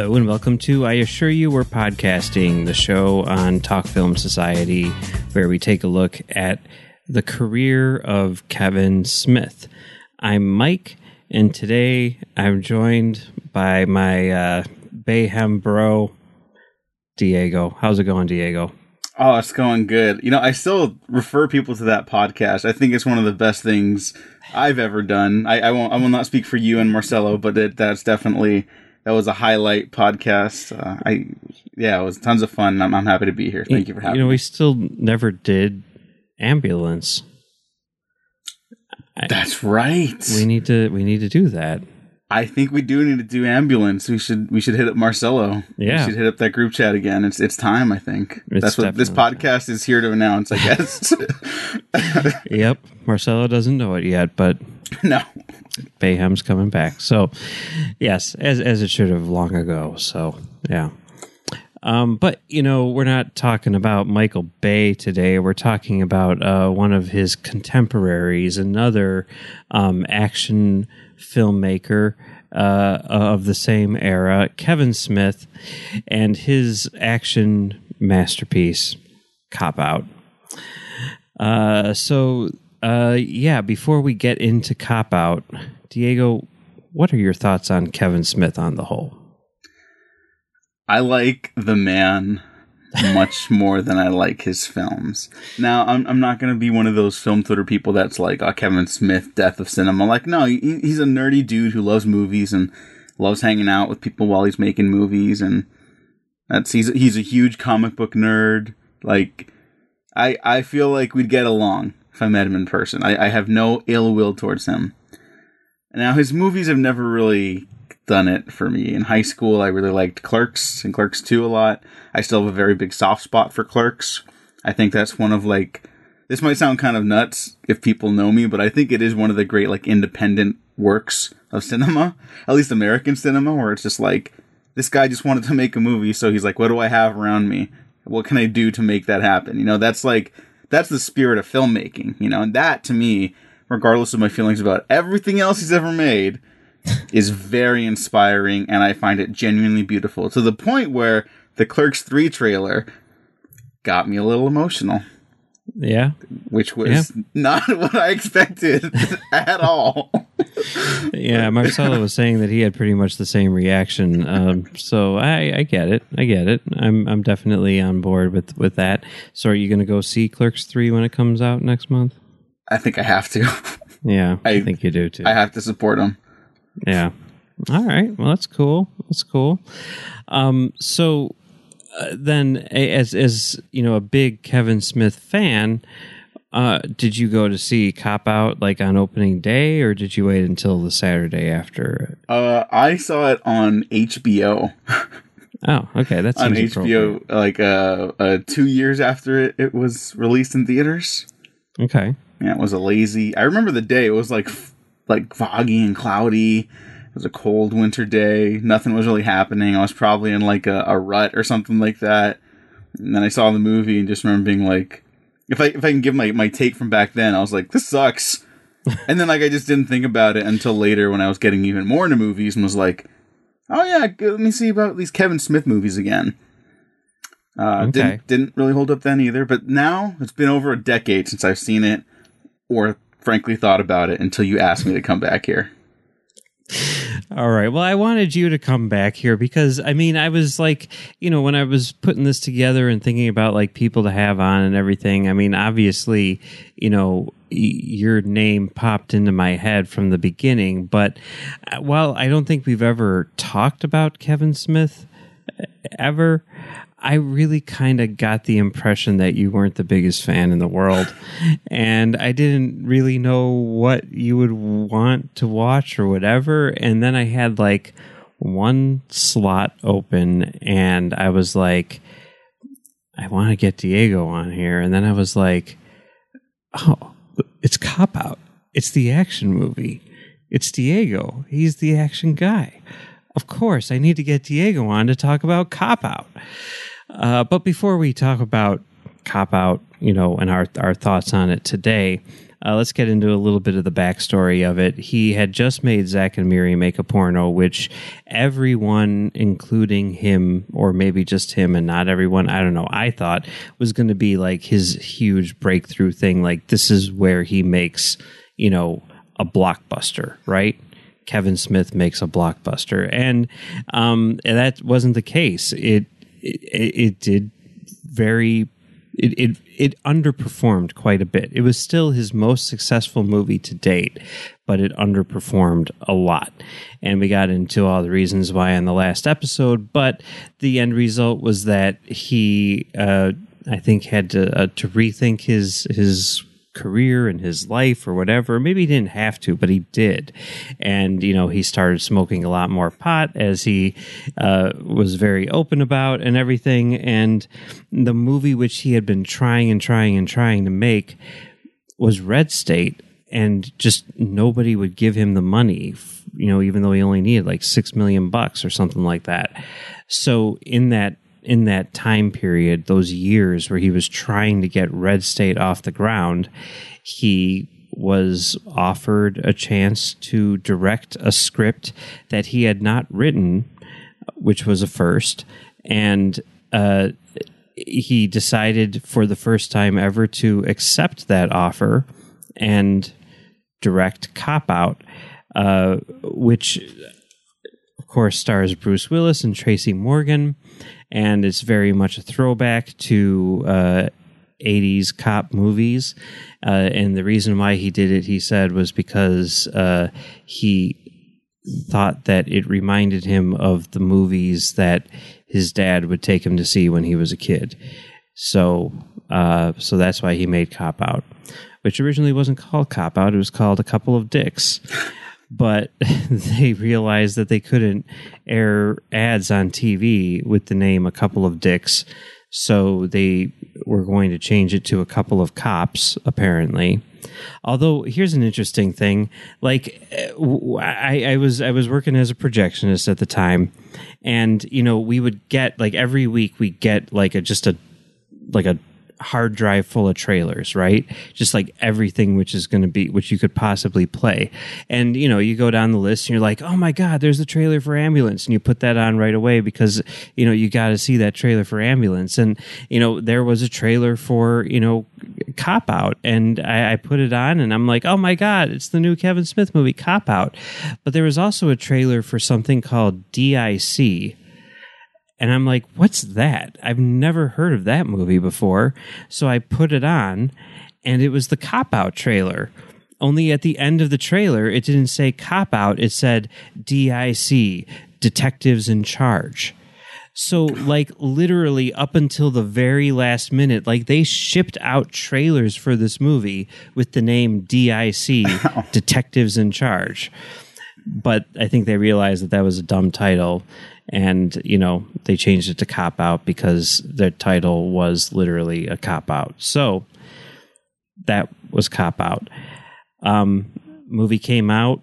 Hello and welcome to I Assure You We're Podcasting, the show on Talk Film Society, where we take a look at the career of Kevin Smith. I'm Mike, and today I'm joined by my uh, Bayhem bro, Diego. How's it going, Diego? Oh, it's going good. You know, I still refer people to that podcast. I think it's one of the best things I've ever done. I, I won't. I will not speak for you and Marcelo, but it, that's definitely that was a highlight podcast. Uh, I yeah, it was tons of fun. I'm, I'm happy to be here. Thank you for having. Me. You know, me. we still never did ambulance. That's right. We need to. We need to do that. I think we do need to do ambulance. We should we should hit up Marcelo. Yeah. We should hit up that group chat again. It's it's time, I think. It's That's what this podcast is here to announce, I guess. Yep, Marcelo doesn't know it yet, but no. Bayhem's coming back. So, yes, as as it should have long ago. So, yeah. Um, but you know, we're not talking about Michael Bay today. We're talking about uh, one of his contemporaries, another um, action filmmaker uh, of the same era, Kevin Smith, and his action masterpiece, Cop Out. Uh, so, uh, yeah, before we get into Cop Out, Diego, what are your thoughts on Kevin Smith on the whole? I like the man much more than I like his films. Now, I'm I'm not gonna be one of those film Twitter people that's like, "Oh, Kevin Smith, death of cinema." Like, no, he, he's a nerdy dude who loves movies and loves hanging out with people while he's making movies, and that's he's he's a huge comic book nerd. Like, I I feel like we'd get along if I met him in person. I, I have no ill will towards him. Now, his movies have never really done it for me. In high school, I really liked Clerks and Clerks 2 a lot. I still have a very big soft spot for Clerks. I think that's one of like this might sound kind of nuts if people know me, but I think it is one of the great like independent works of cinema, at least American cinema, where it's just like this guy just wanted to make a movie, so he's like, what do I have around me? What can I do to make that happen? You know, that's like that's the spirit of filmmaking, you know, and that to me, regardless of my feelings about everything else he's ever made, is very inspiring and I find it genuinely beautiful to the point where the Clerks 3 trailer got me a little emotional, Yeah, which was not what I expected at all. yeah. Marcelo was saying that he had pretty much the same reaction. Um, so I, I get it. I get it. I'm I'm definitely on board with with that. So are you going to go see Clerks three when it comes out next month? I think I have to. Yeah, I, I- think you do too. I have to support him. Yeah. All right. Well, that's cool. That's cool. Um, so uh, then, as as you know, a big Kevin Smith fan, uh, did you go to see Cop Out like on opening day, or did you wait until the Saturday after? Uh, I saw it on HBO. Oh, okay. That's on HBO, like uh, uh, two years after it, it was released in theaters. Okay. Yeah, it was a lazy. I remember the day. It was like like foggy and cloudy. It was a cold winter day. Nothing was really happening. I was probably in like a, a rut or something like that. And then I saw the movie and just remember being like, if I if I can give my my take from back then, I was like, this sucks. and then like I just didn't think about it until later when I was getting even more into movies and was like, oh yeah, let me see about these Kevin Smith movies again. Uh, Okay. didn't didn't really hold up then either. But now it's been over a decade since I've seen it, or frankly thought about it until you asked me to come back here. All right. Well, I wanted you to come back here because I mean, I was like, you know, when I was putting this together and thinking about like people to have on and everything, I mean, obviously, you know, your name popped into my head from the beginning. But uh, while I don't think we've ever talked about Kevin Smith uh, ever, I really kind of got the impression that you weren't the biggest fan in the world. and I didn't really know what you would want to watch or whatever. And then I had like one slot open and I was like, I want to get Diego on here. And then I was like, oh, it's Cop Out. It's the action movie. It's Diego. He's the action guy. Of course, I need to get Diego on to talk about Cop Out. Uh, but before we talk about Cop Out, you know, and our our thoughts on it today, uh, let's get into a little bit of the backstory of it. He had just made Zack and Miri make a porno, which everyone, including him, or maybe just him and not everyone, I don't know, I thought was going to be like his huge breakthrough thing. Like, this is where he makes, you know, a blockbuster, right? Kevin Smith makes a blockbuster, and um, that wasn't the case. It it, it did very it, it it underperformed quite a bit. It was still his most successful movie to date, but it underperformed a lot. And we got into all the reasons why in the last episode, but the end result was that he uh, I think had to uh, to rethink his his career and his life or whatever. Maybe he didn't have to, but he did. And, you know, he started smoking a lot more pot as he uh, was very open about and everything. And the movie which he had been trying and trying and trying to make was Red State. And just nobody would give him the money, you know, even though he only needed like six million bucks or something like that. So in that in that time period, those years where he was trying to get Red State off the ground, he was offered a chance to direct a script that he had not written, which was a first. And uh, he decided for the first time ever to accept that offer and direct Cop Out, uh, which, of course, stars Bruce Willis and Tracy Morgan and it's very much a throwback to uh, 80s cop movies. Uh, and the reason why he did it, he said, was because uh, he thought that it reminded him of the movies that his dad would take him to see when he was a kid. So, uh, so that's why he made Cop Out, which originally wasn't called Cop Out. It was called A Couple of Dicks but they realized that they couldn't air ads on TV with the name A Couple of Dicks. So they were going to change it to A Couple of Cops, apparently. Although here's an interesting thing, like eh, I, I was I was working as a projectionist at the time, and you know we would get like every week we get like a just a like a hard drive full of trailers, right? Just like everything which is going to be, which you could possibly play. And, you know, you go down the list and you're like, oh my God, there's the trailer for Ambulance. And you put that on right away because, you know, you got to see that trailer for Ambulance. And, you know, there was a trailer for, you know, Cop Out. And I, I put it on and I'm like, oh my God, it's the new Kevin Smith movie, Cop Out. But there was also a trailer for something called DIC and I'm like, what's that? I've never heard of that movie before. So I put it on, and it was the Cop Out trailer. Only at the end of the trailer, it didn't say Cop Out, it said DIC, Detectives in Charge. So, like, literally up until the very last minute, like, they shipped out trailers for this movie with the name DIC, Detectives in Charge. But I think they realized that that was a dumb title and you know they changed it to cop out because their title was literally a cop out. So that was cop out. Um, movie came out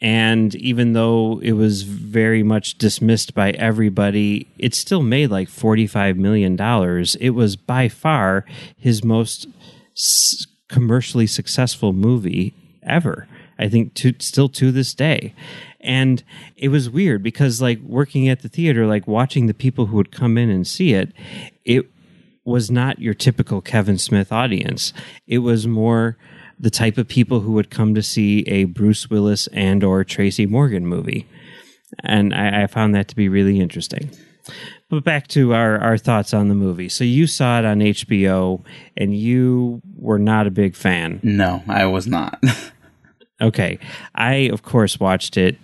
and even though it was very much dismissed by everybody it still made like 45 million dollars. It was by far his most commercially successful movie ever. I think to still to this day and it was weird because like working at the theater like watching the people who would come in and see it it was not your typical kevin smith audience it was more the type of people who would come to see a bruce willis and or tracy morgan movie and I, I found that to be really interesting but back to our, our thoughts on the movie. So you saw it on HBO and you were not a big fan. No, I was not. okay. I, of course, watched it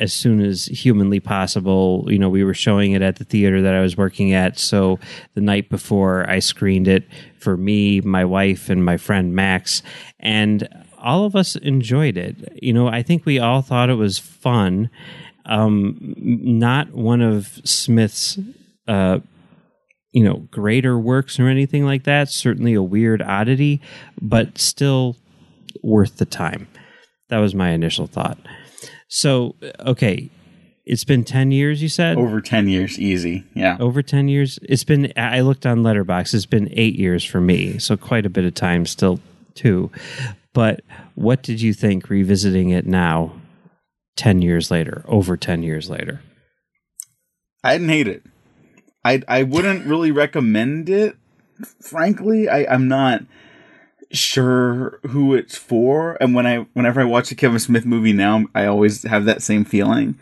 as soon as humanly possible. You know, we were showing it at the theater that I was working at. So the night before, I screened it for me, my wife, and my friend Max. And all of us enjoyed it. You know, I think we all thought it was fun. Um, not one of Smith's, uh, you know, greater works or anything like that. Certainly a weird oddity, but still worth the time. That was my initial thought. So, okay, it's been 10 years you said over 10 years easy yeah over 10 years it's been i looked on Letterboxd it's been eight years for me so quite a bit of time still too But what did you think revisiting it now, ten years later, over ten years later? I didn't hate it. I I wouldn't really recommend it. Frankly, I I'm not sure who it's for. And when I whenever I watch a Kevin Smith movie now, I always have that same feeling.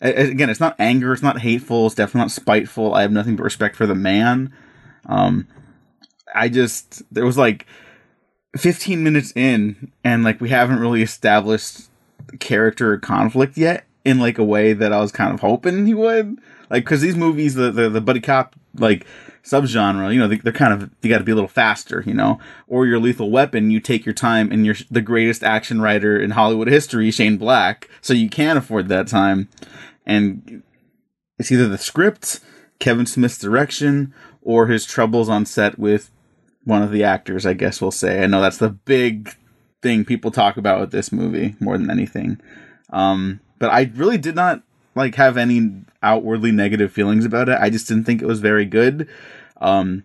Again, it's not anger, it's not hateful, it's definitely not spiteful. I have nothing but respect for the man. Um, I just there was like 15 minutes in, and like we haven't really established character conflict yet in like a way that I was kind of hoping he would. Like, because these movies, the, the the buddy cop like subgenre, you know, they, are kind of you got to be a little faster, you know. Or your Lethal Weapon, you take your time, and you're the greatest action writer in Hollywood history, Shane Black, so you can afford that time. And it's either the script, Kevin Smith's direction, or his troubles on set with one of the actors. I guess we'll say. I know that's the big thing people talk about with this movie more than anything. Um, but I really did not like have any outwardly negative feelings about it. I just didn't think it was very good. Um,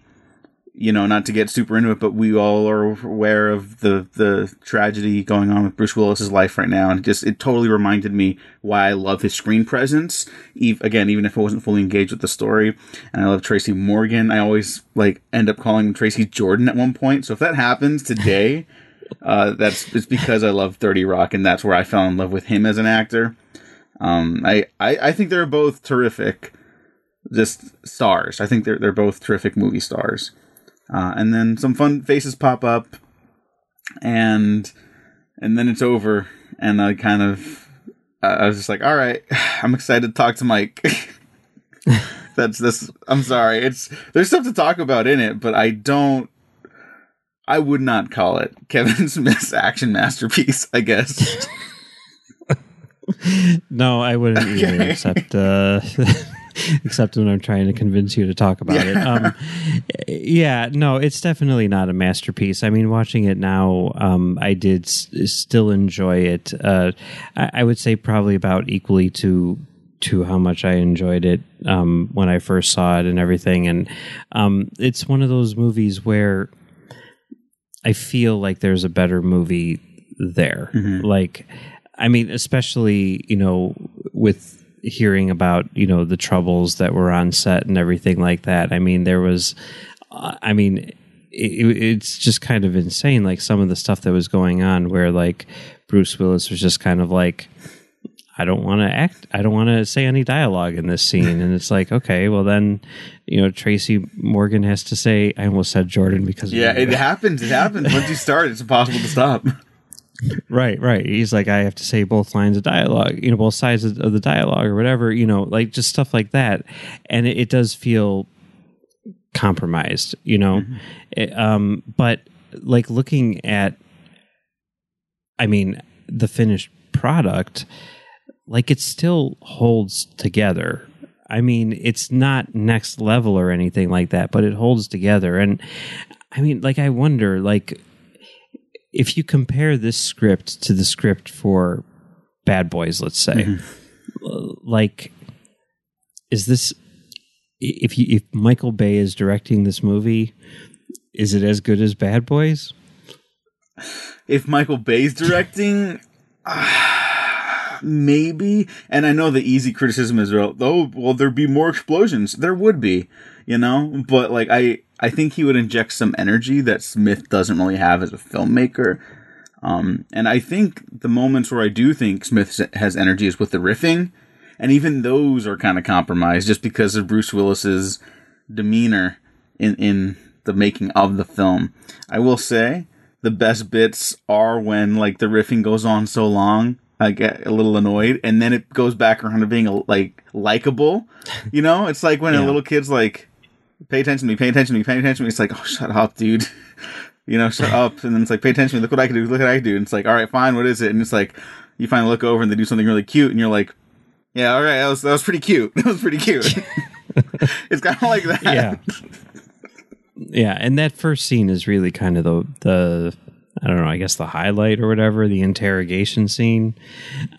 you know, not to get super into it, but we all are aware of the the tragedy going on with Bruce Willis's life right now, and it just it totally reminded me why I love his screen presence. Eve, again, even if I wasn't fully engaged with the story, and I love Tracy Morgan, I always like end up calling him Tracy Jordan at one point. So if that happens today, uh, that's it's because I love Thirty Rock, and that's where I fell in love with him as an actor. Um, I, I I think they're both terrific, just stars. I think they're they're both terrific movie stars. Uh, and then some fun faces pop up, and and then it's over. And I kind of I was just like, all right, I'm excited to talk to Mike. That's this. I'm sorry. It's there's stuff to talk about in it, but I don't. I would not call it Kevin Smith's action masterpiece. I guess. no, I wouldn't okay. either. Except, uh, except when I'm trying to convince you to talk about it. Um, yeah, no, it's definitely not a masterpiece. I mean, watching it now, um, I did s- still enjoy it. Uh, I-, I would say probably about equally to to how much I enjoyed it um, when I first saw it and everything. And um, it's one of those movies where I feel like there's a better movie there. Mm-hmm. Like I mean, especially you know with hearing about you know the troubles that were on set and everything like that. I mean, there was, uh, I mean, it, it's just kind of insane. Like some of the stuff that was going on, where like Bruce Willis was just kind of like. I don't want to act. I don't want to say any dialogue in this scene. And it's like, okay, well then, you know, Tracy Morgan has to say. I almost said Jordan because yeah, it happens. It happens once you start. It's impossible to stop. Right, right. He's like, I have to say both lines of dialogue, you know, both sides of, the dialogue or whatever, you know, like just stuff like that. And it, it does feel compromised, you know. Mm-hmm. It, um, but like looking at, I mean, the finished product, like it still holds together. I mean, it's not next level or anything like that, but it holds together. And I mean, like, I wonder, like, if you compare this script to the script for Bad Boys, let's say, mm-hmm. like, is this if you, if Michael Bay is directing this movie, is it as good as Bad Boys? If Michael Bay's directing, uh, maybe. And I know the easy criticism is, oh, well, there'd be more explosions. There would be, you know. But like, I I think he would inject some energy that Smith doesn't really have as a filmmaker. Um, and I think the moments where I do think Smith has energy is with the riffing, and even those are kind of compromised just because of Bruce Willis's demeanor in in the making of the film. I will say the best bits are when like the riffing goes on so long I get a little annoyed, and then it goes back around to being like likable. You know, it's like when yeah. a little kid's like, pay attention to me, pay attention to me, pay attention to me. It's like, oh, shut up, dude. you know, shut up. And then it's like, pay attention to me. Look what I can do. Look what I can do. And it's like, all right, fine. What is it? And it's like, you finally look over and they do something really cute, and you're like, yeah, all right, that was that was pretty cute. That was pretty cute. it's kind of like that. Yeah. Yeah, and that first scene is really kind of the the I don't know, I guess the highlight or whatever, the interrogation scene.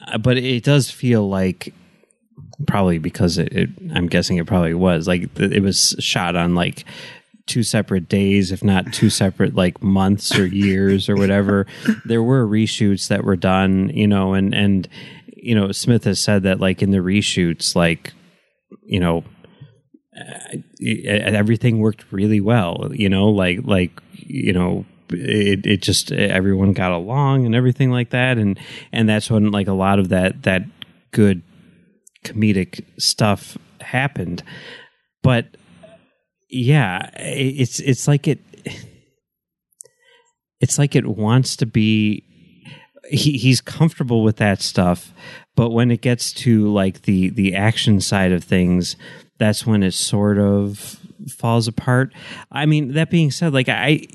Uh, but it does feel like probably because it, it, I'm guessing it probably was like it was shot on like two separate days, if not two separate like months or years or whatever. there were reshoots that were done, you know, and and you know Smith has said that like in the reshoots, like you know uh, everything worked really well you know like like you know it, it just everyone got along and everything like that and and that's when like a lot of that that good comedic stuff happened. But yeah it's it's like it it's like it wants to be he, he's comfortable with that stuff but when it gets to like the the action side of things that's when it sort of falls apart. I mean that being said like i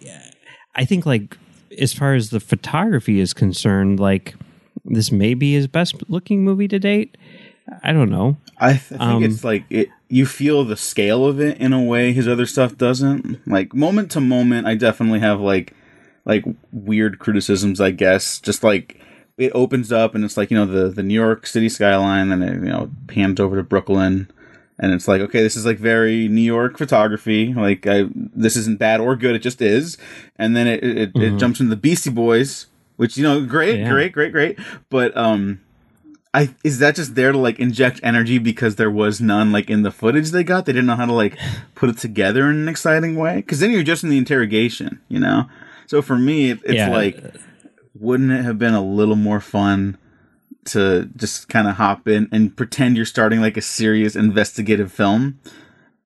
i think like as far as the photography is concerned like this may be his best looking movie to date i don't know I, th- I think um, it's like it. You feel the scale of it in a way his other stuff doesn't. Like moment to moment, I definitely have like like weird criticisms, I guess. Just like it opens up and it's like you know the the New York City skyline, and it you know pans over to Brooklyn, and it's like okay, this is like very New York photography. Like I, this isn't bad or good, it just is. And then it it, mm-hmm. it jumps into the Beastie Boys, which you know great, yeah. great, great, great. But um, I is that just there to like inject energy because there was none like in the footage they got? They didn't know how to like put it together in an exciting way. Because then you're just in the interrogation, you know. So for me, it, it's yeah. like, wouldn't it have been a little more fun to just kind of hop in and pretend you're starting like a serious investigative film?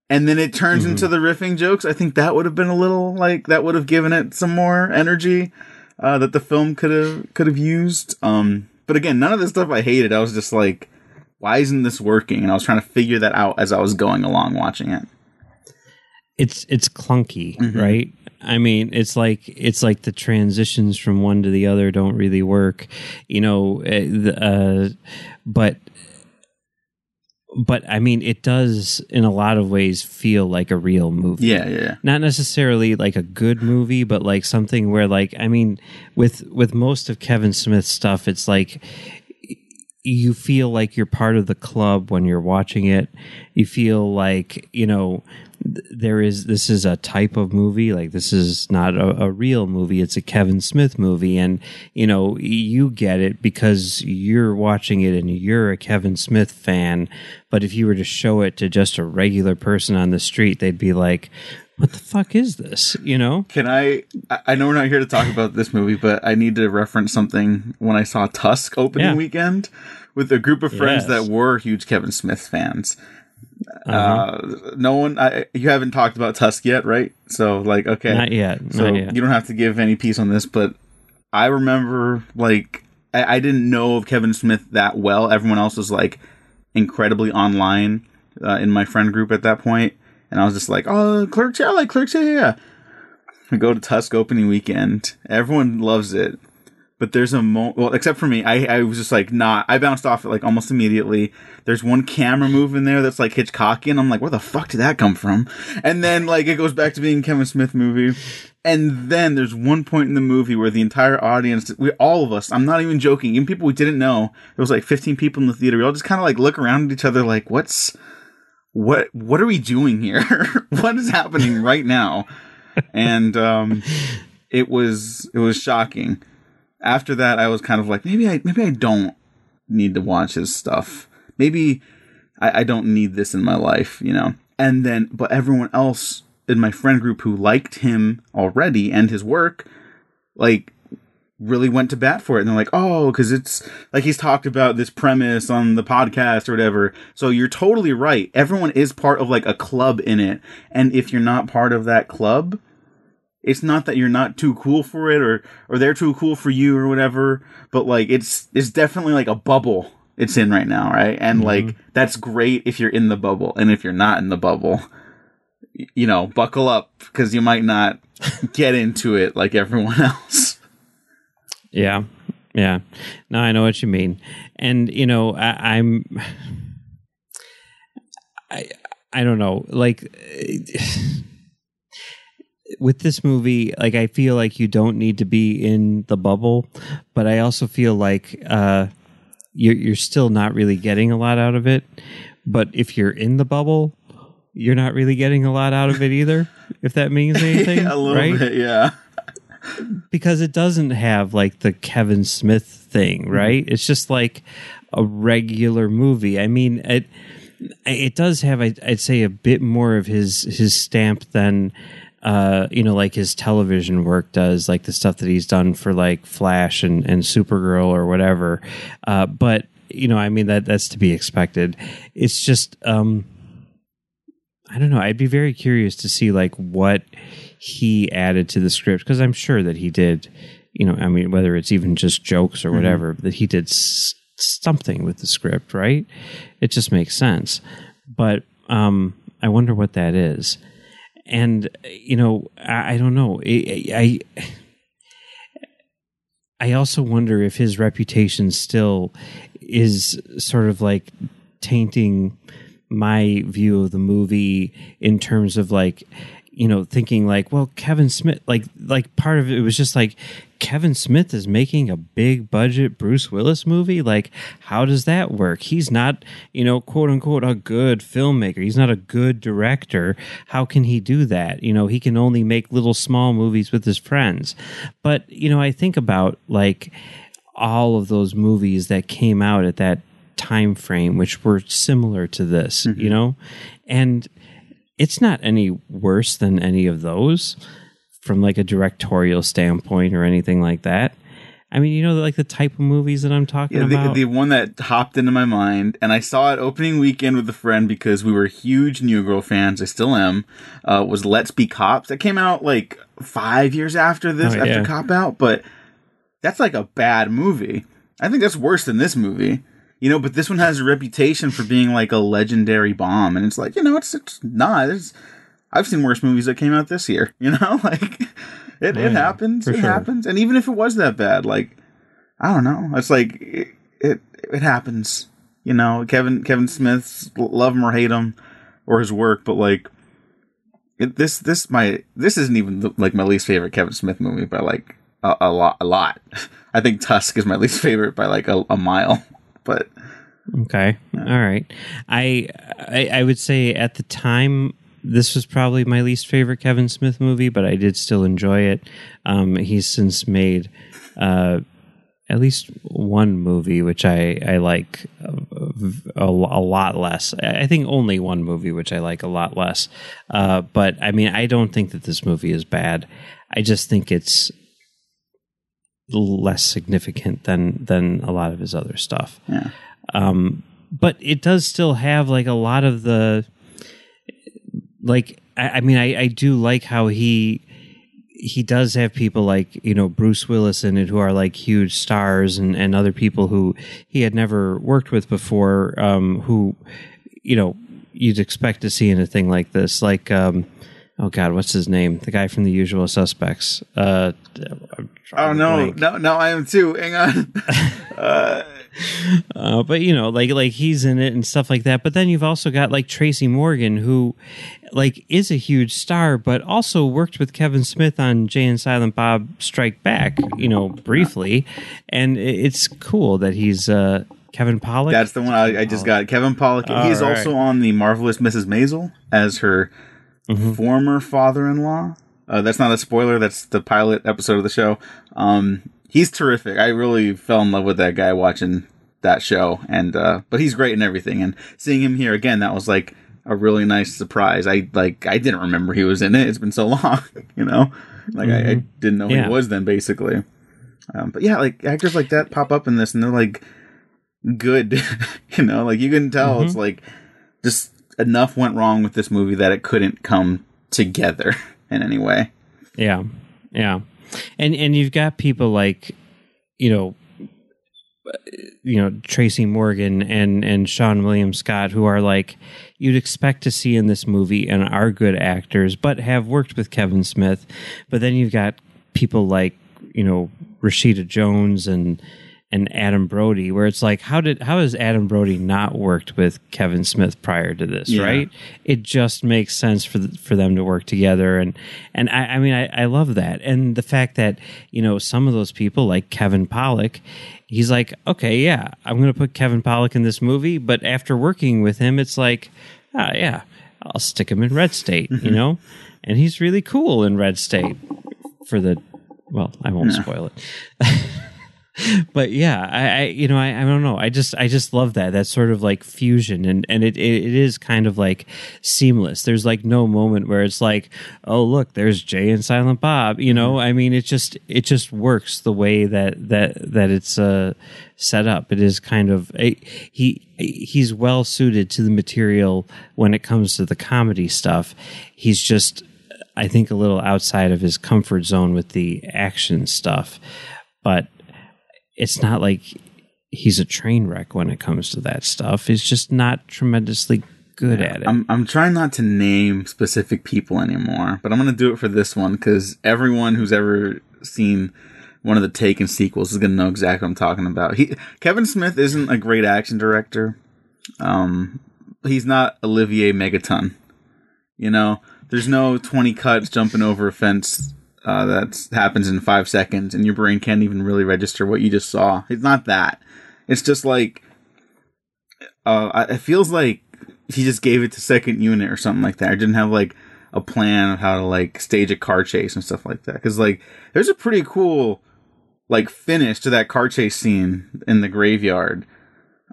And then it turns mm-hmm. into the riffing jokes. I think that would have been a little like that would have given it some more energy uh, that the film could have could have used. Um, but again, none of the stuff I hated. I was just like, why isn't this working? And I was trying to figure that out as I was going along watching it. It's it's clunky, mm-hmm. right? I mean, it's like it's like the transitions from one to the other don't really work, you know. Eh, uh, but but I mean, it does in a lot of ways feel like a real movie. Yeah, yeah. Not necessarily like a good movie, but like something where, like, I mean, with with most of Kevin Smith's stuff, it's like you feel like you're part of the club when you're watching it. You feel like you know there is this is a type of movie like this is not a, a, real movie it's a kevin smith movie and you know you get it because you're watching it and you're a kevin smith fan but if you were to show it to just a regular person on the street they'd be like what the fuck is this you know can i i know we're not here to talk about this movie but i need to reference something when i saw tusk opening yeah. weekend with a group of friends yes. that were huge kevin smith fans uh-huh. Uh, no one, I, you haven't talked about Tusk yet, right? So, like, okay, not yet. Not so yet. you don't have to give any piece on this, but I remember, like, I, I, didn't know of Kevin Smith that well. Everyone else was like incredibly online uh, in my friend group at that point, and I was just like, "Oh, Clerks, yeah, I like Clerks, yeah, yeah." We go to Tusk opening weekend. Everyone loves it but there's a moment well except for me I, I was just like not i bounced off it like almost immediately. There's one camera move in there that's like hitchcockian. I'm like where the fuck did that come from? And then like it goes back to being kevin smith movie. And then there's one point in the movie where the entire audience we all of us i'm not even joking even people we didn't know there was like 15 people in the theater we all just kind of like look around at each other like what's what what are we doing here? What is happening right now? And um it was it was shocking after that, I was kind of like, maybe I maybe I don't need to watch his stuff. Maybe I, I don't need this in my life, you know. And then, but everyone else in my friend group who liked him already and his work, like really went to bat for it and they're like oh because it's like he's talked about this premise on the podcast or whatever so you're totally right everyone is part of like a club in it and if you're not part of that club it's not that you're not too cool for it or or they're too cool for you or whatever but like it's it's definitely like a bubble it's in right now right? And mm-hmm. like that's great if you're in the bubble and if you're not in the bubble you know buckle up because you might not get into it like everyone else. Yeah. Yeah. No i know what you mean. And you know I, i'm i i don't know. Like with this movie, like I feel like you don't need to be in the bubble, but I also feel like uh, you're you're still not really getting a lot out of it. But if you're in the bubble, you're not really getting a lot out of it either. if that means anything. a little right? bit, yeah. because it doesn't have like the Kevin Smith thing, Mm-hmm. right? It's just like a regular movie. I mean, it it does have, I'd, I'd say, a bit more of his his stamp than uh, you know, like his television work does, like the stuff that he's done for like Flash and and Supergirl or whatever. Uh, but you know, I mean that that's to be expected. It's just. um I don't know. I'd be very curious to see like what he added to the script because I'm sure that he did. You know, I mean, whether it's even just jokes or whatever, that he did s- something with the script, right? It just makes sense. But um, I wonder what that is. And you know, I, I don't know. I, I I also wonder if his reputation still is sort of like tainting my view of the movie in terms of like you know thinking like well Kevin Smith like like part of it was just like Kevin Smith is making a big budget Bruce Willis movie. Like how does that work? He's not you know quote unquote a good filmmaker. He's not a good director. How can he do that? You know he can only make little small movies with his friends. But you know I think about like all of those movies that came out at that time frame which were similar to this you mm-hmm. know? And it's not any worse than any of those from like a directorial standpoint or anything like that i mean you know like the type of movies that i'm talking Yeah, the, about the one that hopped into my mind, and I saw it opening weekend with a friend because we were huge New Girl fans. I still am. Uh, was Let's Be Cops that came out like five years after this, Oh, after yeah. Cop Out, but that's like a bad movie. I think that's worse than this movie. You know, but this one has a reputation for being like a legendary bomb, and it's like you know, it's it's not. It's, I've seen worse movies that came out this year. You know, like it, Oh, it happens. It sure. happens, and even if it was that bad, like I don't know. It's like it it, it happens. You know, Kevin Kevin Smith's love him or hate him or his work, but like it, this this my this isn't even the, like my least favorite Kevin Smith movie by like a, a lot a lot. I think Tusk is my least favorite by like a, a mile. But okay all right I, I i would say at the time this was probably my least favorite kevin smith movie but i did still enjoy it um he's since made uh at least one movie which I I like a, a, a lot less. I think only one movie which I like a lot less. Uh, but I mean, I don't think that this movie is bad. I just think it's less significant than than a lot of his other stuff. yeah. Um, but it does still have like a lot of the like. I, I mean, I, I do like how he he does have people like you know Bruce Willis in it who are like huge stars and and other people who he had never worked with before um who you know you'd expect to see in a thing like this like um oh god what's his name the guy from the usual suspects uh Oh no, blank. no, no! I am too. Hang on. uh, Uh, but you know, like like he's in it and stuff like that. But then you've also got like Tracy Morgan, who like is a huge star, but also worked with Kevin Smith on Jay and Silent Bob Strike Back. You know, briefly, and it's cool that he's uh, Kevin Pollak. that's the one I, I just got. Kevin Pollak. All He's right. also on the marvelous Mrs. Maisel as her Mm-hmm. former father-in-law. Uh, that's not a spoiler. That's the pilot episode of the show. Um, he's terrific. I really fell in love with that guy watching that show, and uh, but he's great in everything. And seeing him here again, that was like a really nice surprise. I like I didn't remember he was in it. It's been so long, you know. Like I, I didn't know who Yeah. he was then, basically. Um, but yeah, like actors like that pop up in this, and they're like good. you know, like you can tell it's like just enough went wrong with this movie that it couldn't come together in any way. Yeah, yeah, and and you've got people like, you know, you know Tracy Morgan and and Seann William Scott who are like you'd expect to see in this movie and are good actors, but have worked with Kevin Smith. But then you've got people like you know Rashida Jones and and Adam Brody, where it's like, how did how has Adam Brody not worked with Kevin Smith prior to this, Yeah. right? It just makes sense for the, for them to work together, and and I, I mean, I, I love that, and the fact that you know some of those people like Kevin Pollak, he's like, okay, yeah, I'm going to put Kevin Pollak in this movie, but after working with him, it's like, ah, yeah. I'll stick him in Red State, Mm-hmm. you know, and he's really cool in Red State for the. Well, I won't Yeah. spoil it. but yeah, I, I you know I, I don't know. I just I just love that that sort of like fusion and and it, it it is kind of like seamless. There's like no moment where it's like oh look there's Jay and Silent Bob. You know I mean it just it just works the way that that that it's uh set up. It is kind of a, he he's well suited to the material when it comes to the comedy stuff. He's just I think a little outside of his comfort zone with the action stuff, but it's not like he's a train wreck when it comes to that stuff. He's just not tremendously good at it. I'm I'm trying not to name specific people anymore, but I'm gonna do it for this one because everyone who's ever seen one of the Taken sequels is gonna know exactly what I'm talking about. He Kevin Smith isn't a great action director. Um, he's not Olivier Megaton. You know, there's no 20 cuts jumping over a fence uh, that happens in five seconds, and your brain can't even really register what you just saw. It's not that. It's just like uh, it feels like he just gave it to second unit or something like that. I didn't have like a plan of how to like stage a car chase and stuff like that. Because like there's a pretty cool like finish to that car chase scene in the graveyard.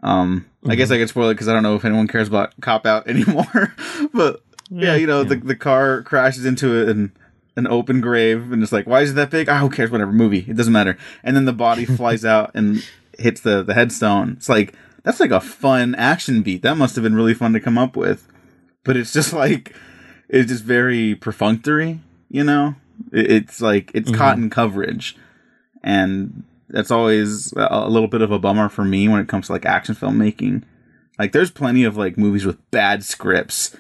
Um, I guess I could spoil it because I don't know if anyone cares about cop out anymore. but yeah, you know the the car crashes into an an open grave and it's like why is it that big? Ah, who cares? Whatever movie, it doesn't matter. And then the body flies out and hits the the headstone. It's like that's like a fun action beat. That must have been really fun to come up with. But it's just like it's just very perfunctory, you know. It, it's like it's cotton coverage, and that's always a a little bit of a bummer for me when it comes to like action filmmaking. Like there's plenty of like movies with bad scripts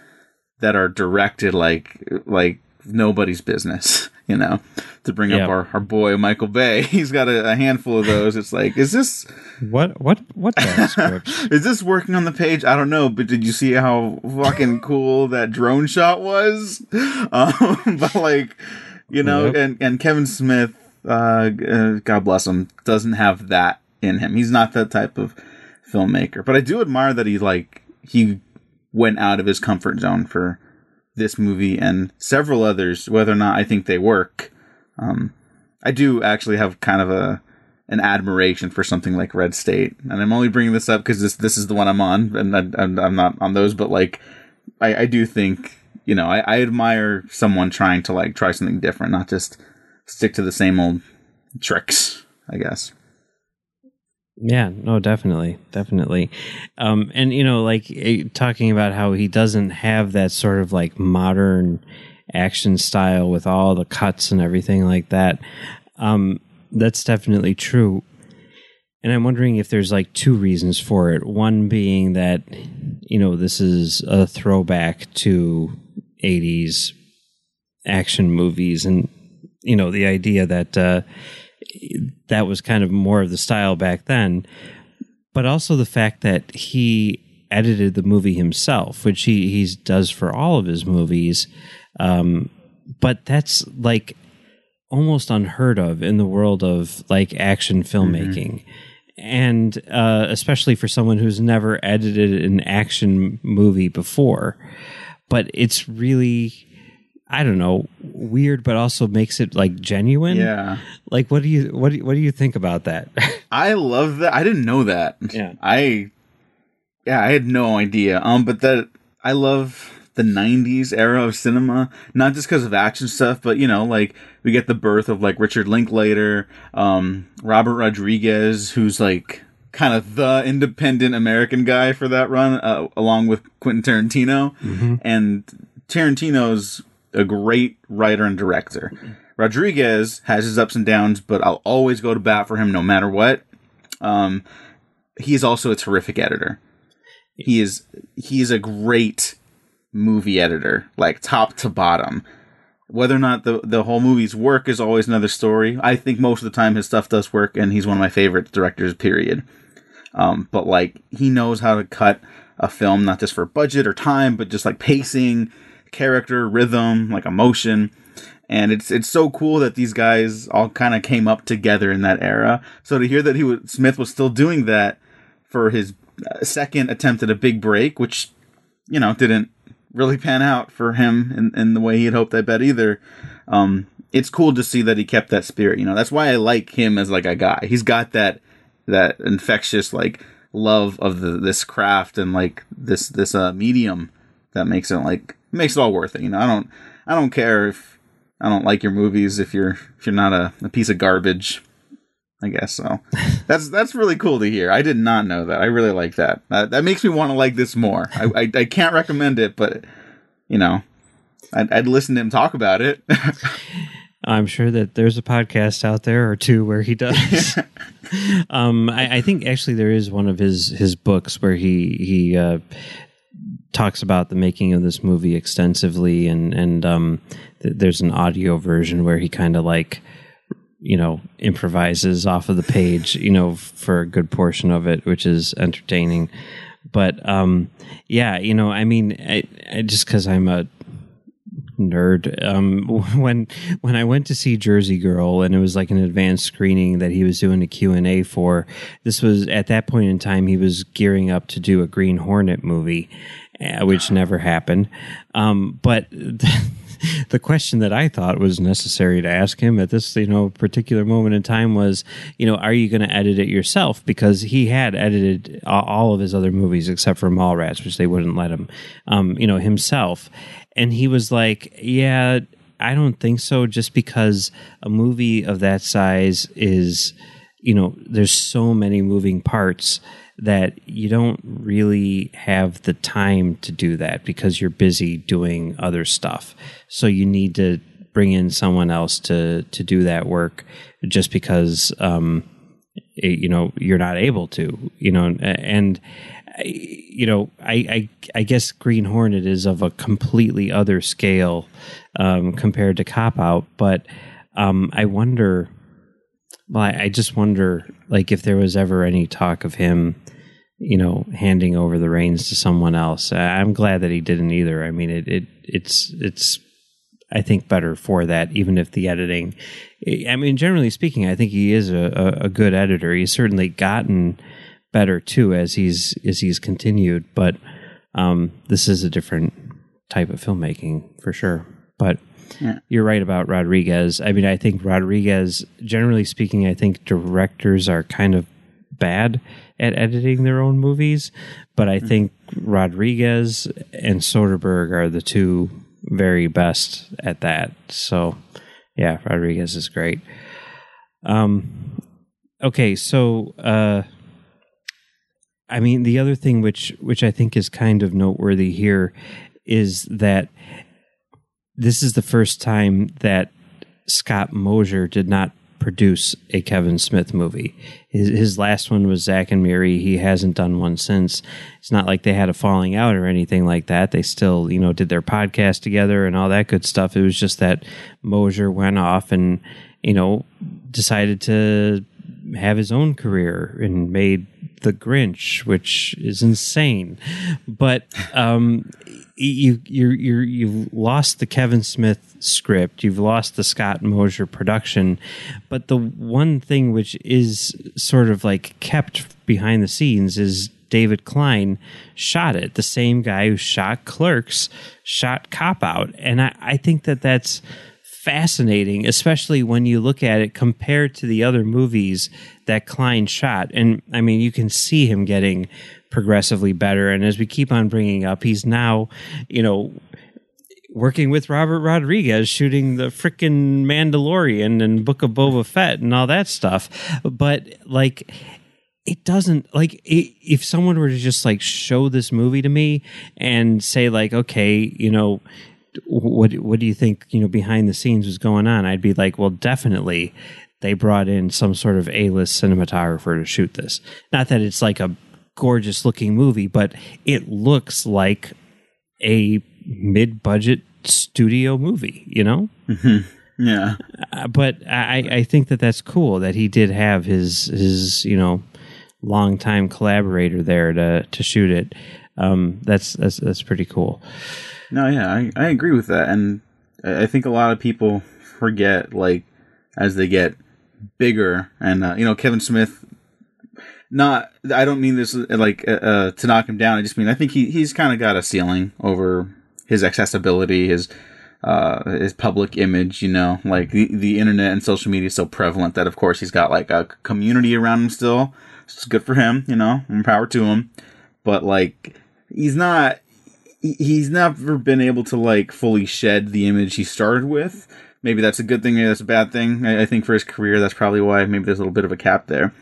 that are directed like like nobody's business, you know. To bring Yeah. up our, our boy Michael Bay, he's got a, a handful of those. It's like, is this what what what is this working on the page? I don't know, but did you see how fucking cool that drone shot was? Um, but like, you know, Yep. and and Kevin Smith, uh, uh, God bless him, doesn't have that in him. He's not that type of filmmaker. But I do admire that he like he went out of his comfort zone for this movie and several others. Whether or not I think they work, um, I do actually have kind of a an admiration for something like Red State, and I'm only bringing this up because this this is the one I'm on, and I, I'm, I'm not on those. But like, I, I do think you know I, I admire someone trying to like try something different, not just stick to the same old tricks. I guess. Yeah, no, definitely, definitely. Um, and you know, like eh, talking about how he doesn't have that sort of like modern action style with all the cuts and everything like that. Um, that's definitely true. And I'm wondering if there's like two reasons for it. One being that, you know, this is a throwback to 80s action movies and, you know, the idea that, uh, that was kind of more of the style back then. But also the fact that he edited the movie himself, which he, he does for all of his movies. Um, but that's like almost unheard of in the world of like action filmmaking. And uh, especially for someone who's never edited an action movie before. But it's really, I don't know, weird, but also makes it like genuine. Yeah, Like, what do you what do you, what do you think about that? I love that. I didn't know that. Yeah. I yeah, I had no idea. Um, but that I love the '90s era of cinema, not just because of action stuff, but you know, like we get the birth of like Richard Linklater, um, Robert Rodriguez, who's like kind of the independent American guy for that run, uh, along with Quentin Tarantino, and Tarantino's a great writer and director. Rodriguez has his ups and downs, but I'll always go to bat for him no matter what. Um, he is also a terrific editor. He is he is a great movie editor, like top to bottom. Whether or not the the whole movie's work is always another story. I think most of the time his stuff does work, and he's one of my favorite directors. Period. Um, but like he knows how to cut a film not just for budget or time, but just like pacing, character, rhythm, like emotion. And it's it's so cool that these guys all kind of came up together in that era. So to hear that he was Smith was still doing that for his uh, second attempt at a big break, which you know didn't really pan out for him in, in the way he had hoped. I bet either. Um, it's cool to see that he kept that spirit. You know, that's why I like him as like a guy. He's got that that infectious like love of the this craft and like this this uh medium that makes it like makes it all worth it. You know, I don't I don't care if I don't like your movies if you're if you're not a, a piece of garbage. I guess so. that's that's really cool to hear. I did not know that. I really like that. That, that makes me want to like this more. I, I, I can't recommend it, but you know, I'd, I'd listen to him talk about it. I'm sure that there's a podcast out there or two where he does. um, I, I, think actually there is one of his his books where he he uh, talks about the making of this movie extensively, and and um, th- there's an audio version where he kind of like you know improvises off of the page you know for a good portion of it which is entertaining. But um yeah you know i mean I, I just because i'm a nerd um when when i went to see jersey girl and it was like an advanced screening that he was doing a q&a for this was at that point in time he was gearing up to do a green hornet movie which never happened um but the question that I thought was necessary to ask him at this, you know, particular moment in time was, you know, are you going to edit it yourself? Because he had edited all of his other movies except for Mallrats, which they wouldn't let him, um, you know, himself. And he was like, yeah, I don't think so, just because a movie of that size is, you know, there's so many moving parts that you don't really have the time to do that because you're busy doing other stuff. So you need to bring in someone else to to do that work just because um, it, you know you're not able to you know and you know I, I I guess Green Hornet is of a completely other scale um, compared to Cop Out, but um, I wonder. Well, I, I just wonder, like, if there was ever any talk of him you know, handing over the reins to someone else. I'm glad that he didn't either. I mean, it, it it's it's I think better for that, even if the editing. I mean, generally speaking, I think he is a, a good editor. He's certainly gotten better too as he's as he's continued. But um, this is a different type of filmmaking for sure. But yeah. you're right about Rodriguez. I mean, I think Rodriguez, generally speaking, I think directors are kind of bad at editing their own movies, but I think Rodriguez and Soderbergh are the two very best at that. So, yeah, Rodriguez is great. Um, okay, so uh, I mean, the other thing which which I think is kind of noteworthy here is that this is the first time that Scott Mosier did not produce a Kevin Smith movie. His, his last one was Zack and Miri. He hasn't done one since. It's not like they had a falling out or anything like that. They still, you know, did their podcast together and all that good stuff. It was just that Mosier went off and, you know, decided to have his own career and made The Grinch, which is insane. But um, you you you you've lost the Kevin Smith script, you've lost the Scott Mosier production, but the one thing which is sort of like kept behind the scenes is David Klein shot it. The same guy who shot Clerks shot Cop Out, and I, I think that that's fascinating, especially when you look at it compared to the other movies that Klein shot. And I mean, you can see him getting progressively better. And as we keep on bringing up, he's now, you know, working with Robert Rodriguez shooting the freaking Mandalorian and Book of Boba Fett and all that stuff. But like, it doesn't like it, if someone were to just like show this movie to me and say like, okay, you know, what what do you think you know behind the scenes was going on? I'd be like, well, definitely they brought in some sort of A list cinematographer to shoot this. Not that it's like a gorgeous looking movie, but it looks like a mid budget studio movie, you know? Mm-hmm. Yeah. Uh, but I, I think that that's cool that he did have his, his, you know, longtime collaborator there to, to shoot it. Um, that's, that's, that's pretty cool. No, yeah, I, I agree with that. And I think a lot of people forget, like, as they get bigger, and, uh, you know, Kevin Smith not I don't mean this like uh, uh, to knock him down. I just mean I think he he's kind of got a ceiling over his accessibility, his uh, his public image. You know, like the, the internet and social media is so prevalent that of course he's got like a community around him still. It's good for him. You know, and power to him. But like he's not he's never been able to like fully shed the image he started with. Maybe that's a good thing. Maybe that's a bad thing. I, I think for his career, that's probably why. Maybe there's a little bit of a cap there.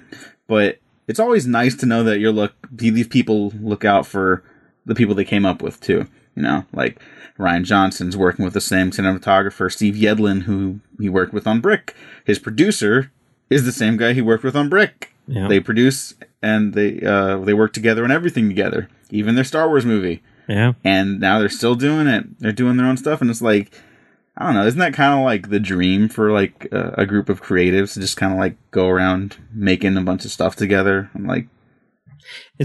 But it's always nice to know that you're look these people look out for the people they came up with too. You know, like Rian Johnson's working with the same cinematographer, Steve Yedlin, who he worked with on Brick. His producer is the same guy he worked with on Brick. Yeah. They produce and they uh, they work together on everything together, even their Star Wars movie. Yeah. And now they're still doing it. They're doing their own stuff, and it's like I don't know. Isn't that kind of like the dream for like a, a group of creatives to just kind of like go around making a bunch of stuff together? I'm like,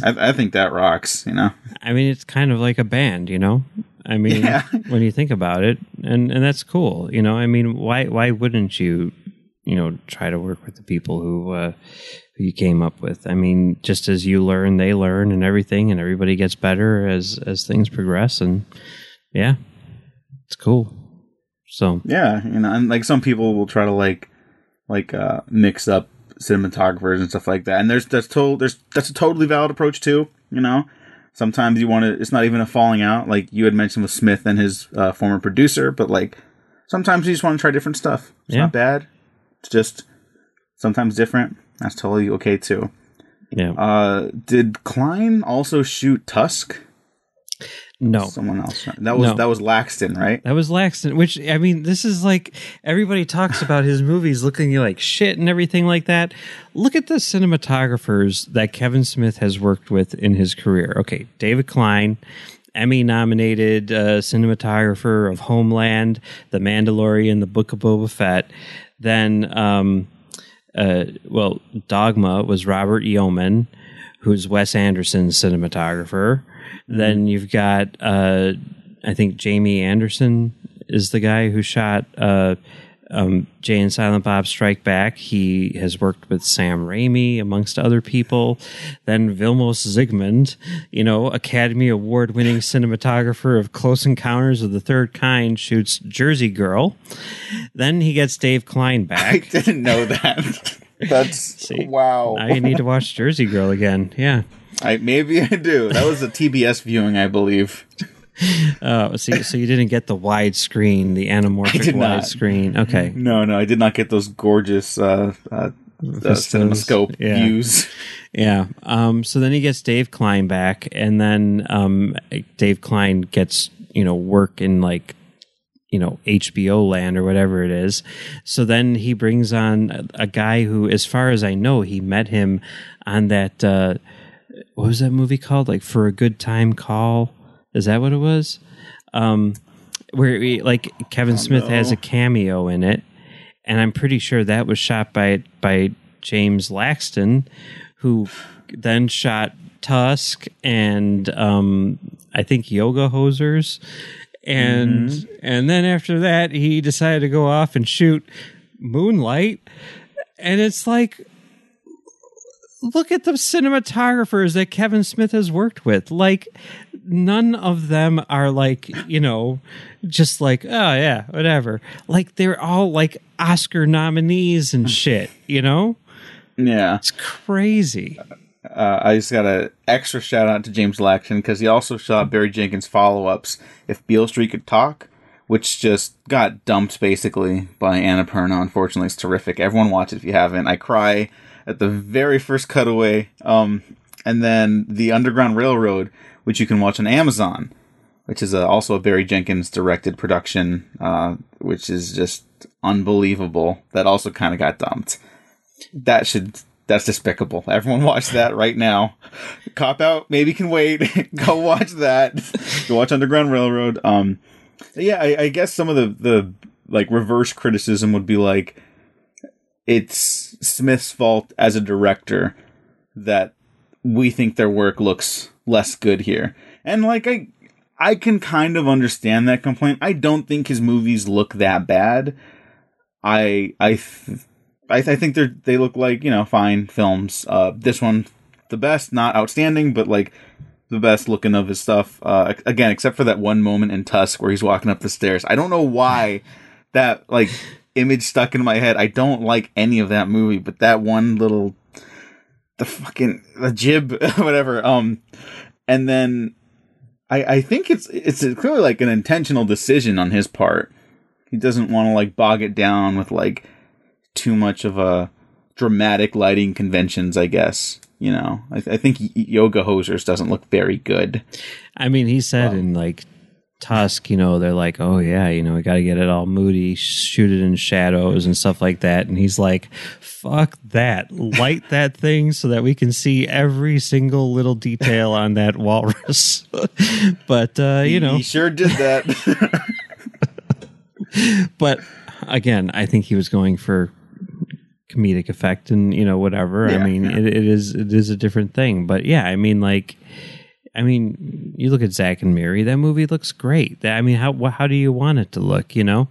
I, I, think that rocks. You know. I mean, it's kind of like a band. You know. I mean, yeah. when you think about it, and and that's cool. You know. I mean, why why wouldn't you? You know, try to work with the people who uh, who you came up with. I mean, just as you learn, they learn, and everything, and everybody gets better as as things progress. And yeah, it's cool. So yeah, you know, and like some people will try to like like uh mix up cinematographers and stuff like that. And there's that's total there's that's a totally valid approach too. You know, sometimes you want to. It's not even a falling out, like you had mentioned with Smith and his uh, former producer, but like sometimes you just want to try different stuff. It's yeah. not bad. It's just sometimes different. That's totally okay too. Yeah. Uh, did Klein also shoot Tusk? No, someone else. That was no. that was Laxton, right? That was Laxton. Which I mean, this is like everybody talks about his movies looking like shit and everything like that. Look at the cinematographers that Kevin Smith has worked with in his career. Okay, David Klein, Emmy nominated uh, cinematographer of Homeland, The Mandalorian, The Book of Boba Fett. Then, um, uh, well, Dogma was Robert Yeoman, who's Wes Anderson's cinematographer. Then you've got, uh, I think Jamie Anderson is the guy who shot uh, um, Jay and Silent Bob Strike Back. He has worked with Sam Raimi, amongst other people. Then Vilmos Zsigmond, you know, Academy Award winning cinematographer of Close Encounters of the Third Kind, shoots Jersey Girl. Then he gets Dave Klein back. I didn't know that. That's See, wow. Now you need to watch Jersey Girl again. Yeah. I maybe I do. That was a TBS viewing, I believe. Oh, see, so you didn't get the widescreen, the anamorphic widescreen. Okay. No, no, I did not get those gorgeous uh, uh, uh cinemascope yeah. views. Yeah. Um, so then he gets Dave Klein back, and then um, Dave Klein gets you know work in like you know HBO land or whatever it is. So then he brings on a, a guy who, as far as I know, he met him on that. Uh, what was that movie called? Like for a good time call. Is that what it was? Um, where we, like Kevin Smith has a cameo in it, and I'm pretty sure that was shot by by James Laxton, who then shot Tusk and um, I think Yoga Hosers, and mm-hmm. and then after that he decided to go off and shoot Moonlight, and it's like look at the cinematographers that Kevin Smith has worked with. Like, none of them are like, you know, just like, oh, yeah, whatever. Like, they're all like Oscar nominees and shit, you know? Yeah. It's crazy. Uh, I just got an extra shout out to James Laxton because he also shot Barry Jenkins' follow ups, If Beale Street Could Talk, which just got dumped basically by Annapurna. Unfortunately, it's terrific. Everyone watch it if you haven't. I cry at the very first cutaway. Um, and then the Underground Railroad, which you can watch on Amazon, which is a, also a Barry Jenkins directed production, uh, which is just unbelievable. That also kind of got dumped. That should that's despicable. Everyone watch that right now. Cop out, maybe can wait. Go watch that. Go watch Underground Railroad. Um, yeah, I, I guess some of the the like reverse criticism would be like it's Smith's fault as a director that we think their work looks less good here. And like I I can kind of understand that complaint. I don't think his movies look that bad. I I th- I, th- I think they're they look like, you know, fine films. Uh this one the best, not outstanding, but like the best looking of his stuff. Uh, again, except for that one moment in Tusk where he's walking up the stairs. I don't know why that like image stuck in my head. I don't like any of that movie, but that one little the fucking the jib whatever. Um, and then I I think it's it's clearly like an intentional decision on his part. He doesn't want to like bog it down with like too much of a dramatic lighting conventions. I guess you know. I, I think Yoga Hosers doesn't look very good. I mean, he said in like Tusk, you know, they're like, oh yeah, you know, we got to get it all moody, shoot it in shadows and stuff like that. And he's like, fuck that, light that thing so that we can see every single little detail on that walrus. but uh, you know, he sure did that. but again, I think he was going for comedic effect and you know whatever. Yeah, I mean, yeah. it, it is it is a different thing. But yeah, I mean, like I mean, you look at Zack and Miri. That movie looks great. I mean, how how do you want it to look? You know,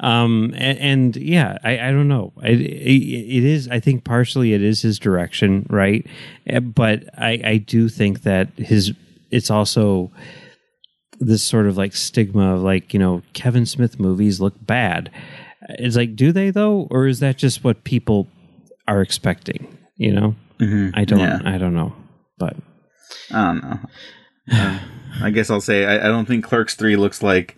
um, and, and, yeah, I, I don't know. It, it is. I think partially it is his direction, right? Eh, but I I do think that his it's also this sort of like stigma of like you know Kevin Smith movies look bad. It's like, do they though, or is that just what people are expecting? You know, mm-hmm. I don't. Yeah. I don't know, but. I don't know. Uh, I guess I'll say I, I, don't think Clerks Three looks like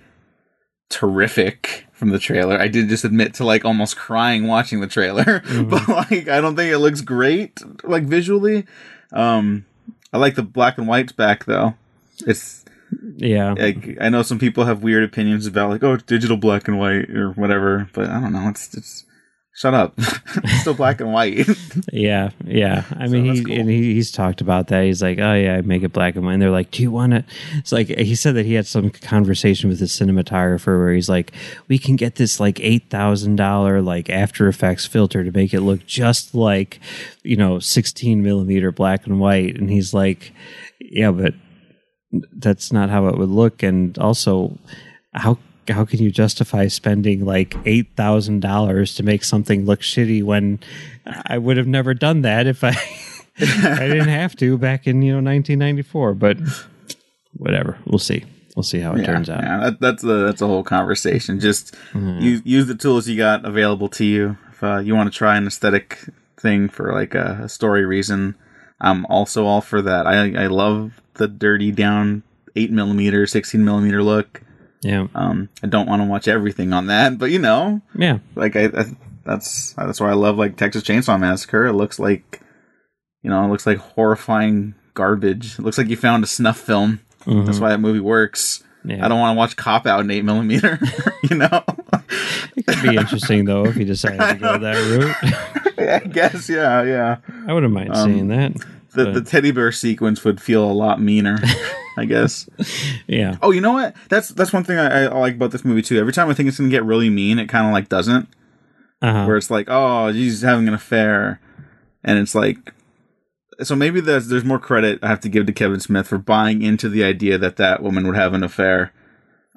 terrific from the trailer. I did just admit to like almost crying watching the trailer, mm-hmm. but like I don't think it looks great like visually. Um, I like the black and whites back though. It's yeah. Like, I know some people have weird opinions about like oh digital black and white or whatever, but I don't know. It's it's Shut up. still black and white. yeah, yeah. I mean, he cool. and he, he's talked about that. He's like, oh yeah, I make it black and white. And they're like, do you want to? It's like he said that he had some conversation with his cinematographer where he's like, we can get this like eight thousand dollar like After Effects filter to make it look just like you know sixteen millimeter black and white. And he's like, yeah, but that's not how it would look. And also, how how can you justify spending like eight thousand dollars to make something look shitty when I would have never done that if I I didn't have to back in you know 1994. But whatever, we'll see. We'll see how it yeah, turns out. Yeah, that, that's a that's a whole conversation. Just mm. use use the tools you got available to you. If uh, you want to try an aesthetic thing for like a, a story reason, I'm also all for that. I I love the dirty down eight millimeter, sixteen millimeter look. Yeah. Um, I don't want to watch everything on that, but you know, yeah, like I, I, that's that's why I love like Texas Chainsaw Massacre. It looks like, you know, it looks like horrifying garbage. It looks like you found a snuff film. Mm-hmm. That's why that movie works. Yeah. I don't want to watch Cop Out in eight millimeter. you know, it could be interesting though if you decided to go that route. I guess, yeah, yeah. I wouldn't mind um, seeing that the, the teddy bear sequence would feel a lot meaner, I guess. Yeah. Oh, you know what? That's that's one thing I, I, like about this movie too. Every time I think it's gonna get really mean, it kind of like doesn't. Uh-huh. Where it's like, oh, he's having an affair, and it's like, so maybe there's there's more credit I have to give to Kevin Smith for buying into the idea that that woman would have an affair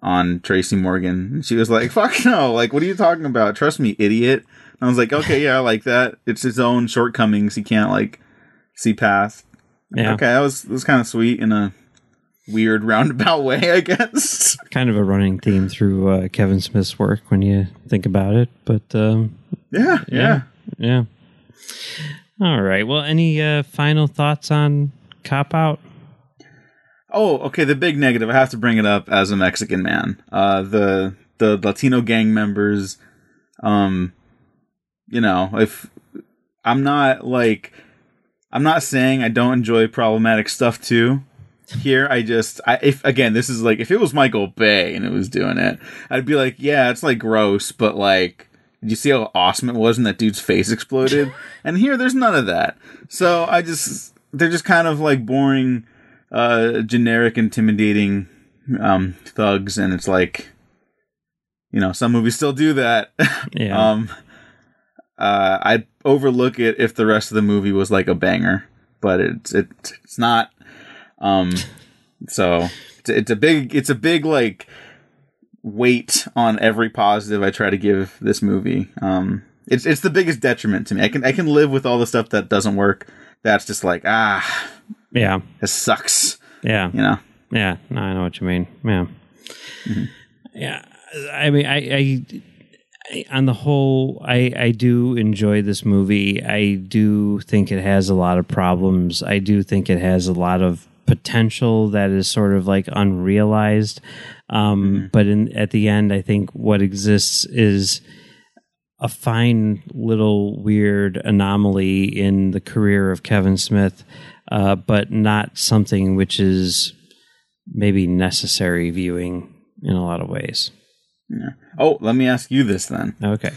on Tracy Morgan. She was like, "Fuck no! Like, what are you talking about? Trust me, idiot." And I was like, "Okay, yeah, I like that. It's his own shortcomings. He can't like." see past. Yeah. Okay, that was that was kind of sweet in a weird roundabout way, I guess. Kind of a running theme through uh, Kevin Smith's work when you think about it, but um, yeah, yeah, yeah, yeah. All right. Well, any uh, final thoughts on Cop Out? Oh, okay. The big negative. I have to bring it up as a Mexican man. Uh, the the Latino gang members. Um, you know, if I'm not like I'm not saying I don't enjoy problematic stuff too. Here, I just, I if again, this is like if it was Michael Bay and it was doing it, I'd be like, yeah, it's like gross, but like, did you see how awesome it was when that dude's face exploded? and here, there's none of that. So I just, they're just kind of like boring, uh, generic, intimidating um, thugs, and it's like, you know, some movies still do that. Yeah. um, uh, I'd overlook it if the rest of the movie was like a banger, but it's it, it's not. Um, so it's, it's a big it's a big like weight on every positive I try to give this movie. Um, it's it's the biggest detriment to me. I can I can live with all the stuff that doesn't work. That's just like ah, yeah, it sucks. Yeah. You know. Yeah. No, I know what you mean. Yeah. Yeah. I mean, I, I, I, on the whole, I, I do enjoy this movie. I do think it has a lot of problems. I do think it has a lot of potential that is sort of like unrealized. Um, But in at the end, I think what exists is a fine little weird anomaly in the career of Kevin Smith, uh, but not something which is maybe necessary viewing in a lot of ways. Yeah. Oh, let me ask you this then. Okay.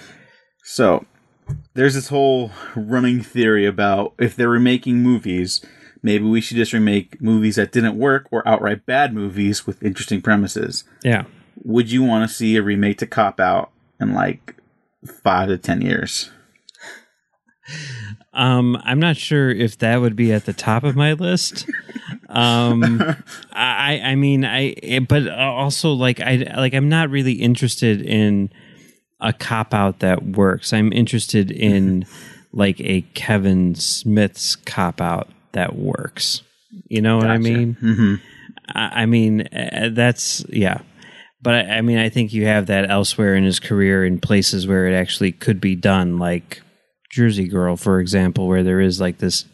So, there's this whole running theory about if they're remaking movies, maybe we should just remake movies that didn't work or outright bad movies with interesting premises. Yeah. Would you want to see a remake to Cop Out in like five to ten years? Um, I'm not sure if that would be at the top of my list. Um, I, I mean, I, but also like, I, like, I'm not really interested in a cop out that works. I'm interested in like a Kevin Smith's cop out that works. You know what I mean? hmm I, I mean, uh, that's yeah. But I, I mean, I think you have that elsewhere in his career in places where it actually could be done, like Jersey Girl, for example, where there is like this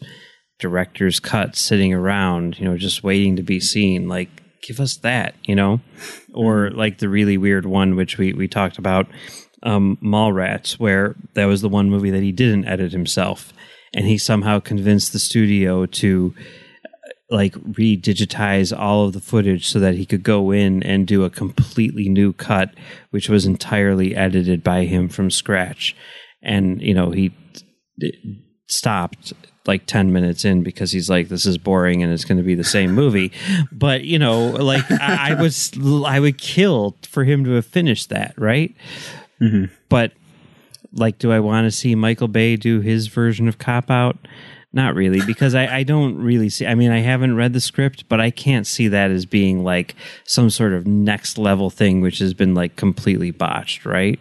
director's cut sitting around, you know, just waiting to be seen. Like, give us that, you know, or like the really weird one which we we talked about, um, Mallrats, where that was the one movie that he didn't edit himself, and he somehow convinced the studio to like redigitize all of the footage so that he could go in and do a completely new cut which was entirely edited by him from scratch. And you know he stopped like 10 minutes in because he's like this is boring and it's going to be the same movie. But you know like I, I was i would kill for him to have finished that right? Mm-hmm. But like do i want to see michael bay do his version of cop out not really because I, I don't really see i mean i haven't read the script but i can't see that as being like some sort of next level thing which has been like completely botched right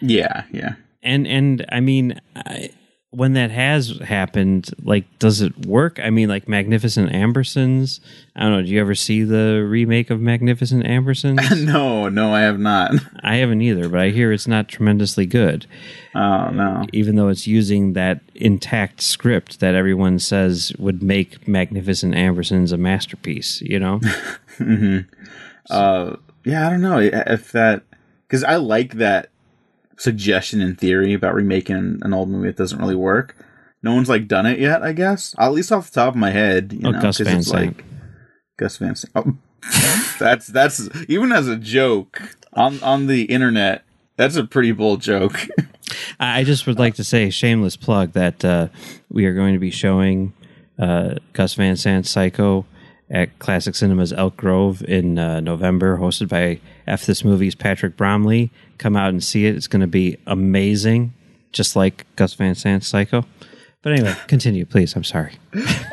Yeah, yeah. and and i mean I, when that has happened like does it work? I mean like magnificent ambersons. I don't know do you ever see the remake of magnificent ambersons? No, no, I have not. i haven't either but i hear it's not tremendously good. Oh no. even though it's using that intact script that everyone says would make magnificent ambersons a masterpiece you know? Uh, yeah, I don't know. If that because I like that suggestion in theory about remaking an old movie that doesn't really work. No one's like done it yet, I guess. At least off the top of my head, you Oh, know, Gus Van it's like Gus Van Sant. Oh, that's that's even as a joke on on the internet. That's a pretty bold joke. I I just would like to say, shameless plug, that uh, we are going to be showing uh, Gus Van Sant's Psycho at Classic Cinemas Elk Grove in uh, November, hosted by F This Movie's Patrick Bromley. Come out and see it. It's going to be amazing, just like Gus Van Sant's Psycho. But anyway, continue, please. I'm sorry.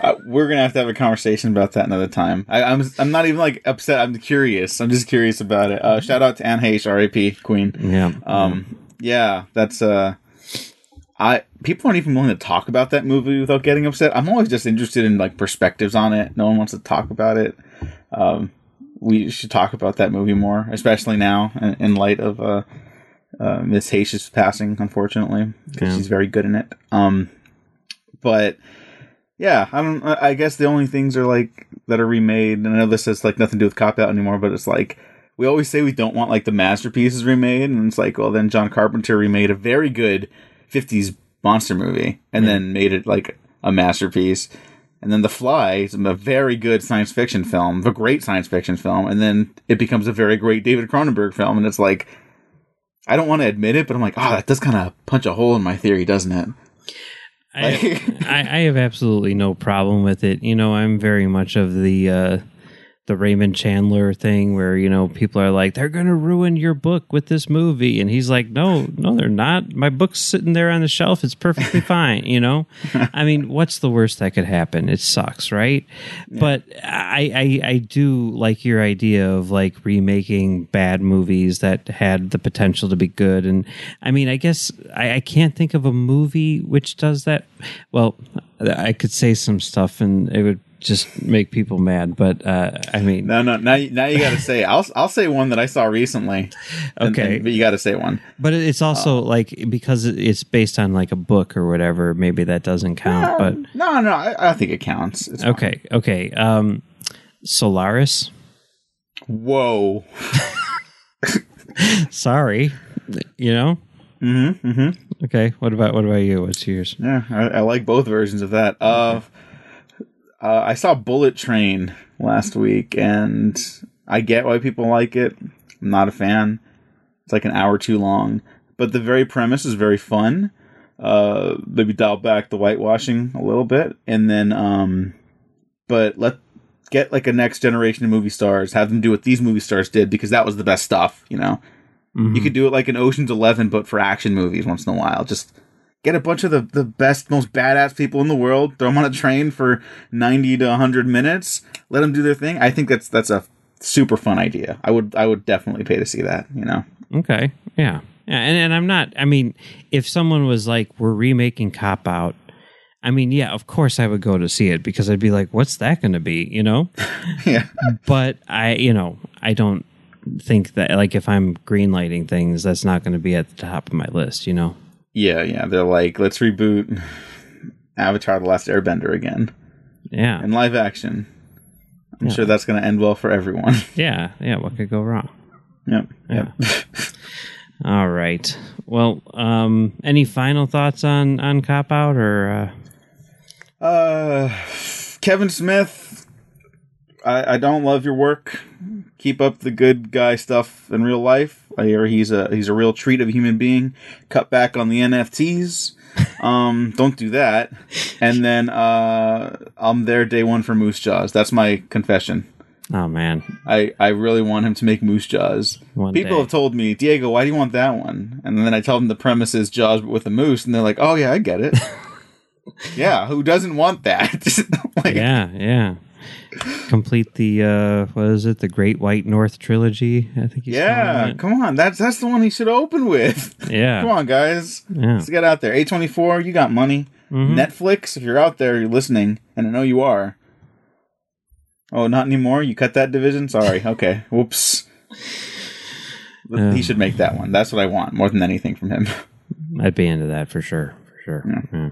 uh, we're gonna have to have a conversation about that another time. I, I'm I'm not even like upset. I'm curious. I'm just curious about it. Uh, shout out to Anne Heche, R.A.P. Queen. Yeah. Um, yeah, that's uh, I people aren't even willing to talk about that movie without getting upset. I'm always just interested in like perspectives on it. No one wants to talk about it. Um, we should talk about that movie more, especially now in, in light of uh, uh, Miss Heche's passing, unfortunately, because Yeah. she's very good in it. Um, but yeah, I don't. I I guess the only things are like that are remade, and I know this has like nothing to do with cop out anymore, but it's like we always say we don't want like the masterpieces remade, and it's like, well, then John Carpenter remade a very good '50s monster movie, and then made it like a masterpiece. And then The Fly is a very good science fiction film, a great science fiction film, and then it becomes a very great David Cronenberg film, and it's like. I don't want to admit it, but I'm like, oh, that does kind of punch a hole in my theory, doesn't it? I, I, I have absolutely no problem with it. You know, I'm very much of the uh, the Raymond Chandler thing where you know people are like they're going to ruin your book with this movie, and he's like, no, no, they're not. My book's sitting there on the shelf. It's perfectly fine. You know, I mean, what's the worst that could happen? It sucks, right? But I, I I do like your idea of like remaking bad movies that had the potential to be good, and I mean, I guess I, I can't think of a movie which does that. Well, I could say some stuff, and it would just make people mad. But uh, I mean, No, no. Now, you- now you got to say. I'll I'll say one that I saw recently. And- Okay. and- but you got to say one. but it's also Uh, like because it's based on like a book or whatever. Maybe that doesn't count. But no, no. I, I think it counts. It's fine. okay, okay. Um, Solaris. Whoa. Sorry, you know. Mm-hmm. Mm-hmm. Okay. What about what about you? What's yours? Yeah, I, I like both versions of that. Uh, uh, I saw Bullet Train last week, and I get why people like it. I'm not a fan. It's like an hour too long, but the very premise is very fun. Uh, maybe dial back the whitewashing a little bit, and then, um, but let get like a next generation of movie stars, have them do what these movie stars did because that was the best stuff. You know, Mhm. you could do it like an Ocean's Eleven, but for action movies once in a while. Just get a bunch of the, the best, most badass people in the world, throw them on a train for ninety to hundred minutes, let them do their thing. I think that's that's a super fun idea. I would I would definitely pay to see that. You know, Okay. Yeah. Yeah. And, and I'm not, I mean, if someone was like, we're remaking Cop Out, I mean, yeah, of course I would go to see it because I'd be like, what's that going to be, you know? yeah, but I, you know, I don't think that, like, if I'm greenlighting things, that's not going to be at the top of my list, you know? Yeah, yeah. They're like, let's reboot Avatar: The Last Airbender again Yeah. in live action. I'm Yeah. sure that's going to end well for everyone. Yeah. Yeah. What could go wrong? yep. Yep. All right. Well, um, any final thoughts on, on Cop Out or, uh, Uh, Kevin Smith, I, I don't love your work. Keep up the good guy stuff in real life. I hear he's a he's a real treat of a human being. Cut back on the NFTs. Um, don't do that. And then uh, I'm there day one for Moose Jaws. That's my confession. oh man, I, I really want him to make Moose Jaws. One People day. have told me, Diego, why do you want that one? And then I tell them the premise is Jaws but with a moose, and they're like, oh yeah, I get it. yeah, who doesn't want that? like, yeah, yeah. Complete the uh what is it? The Great White North trilogy. I think he's Yeah, come on. That's that's the one he should open with. Yeah. come on, guys. Yeah. Let's get out there. A twenty four, you got money. Mhm. Netflix, if you're out there, you're listening, and I know you are. Oh, not anymore. You cut that division. Sorry. Okay. Whoops. Yeah. He should make that one. That's what I want more than anything from him. I'd be into that for sure. For sure. Yeah.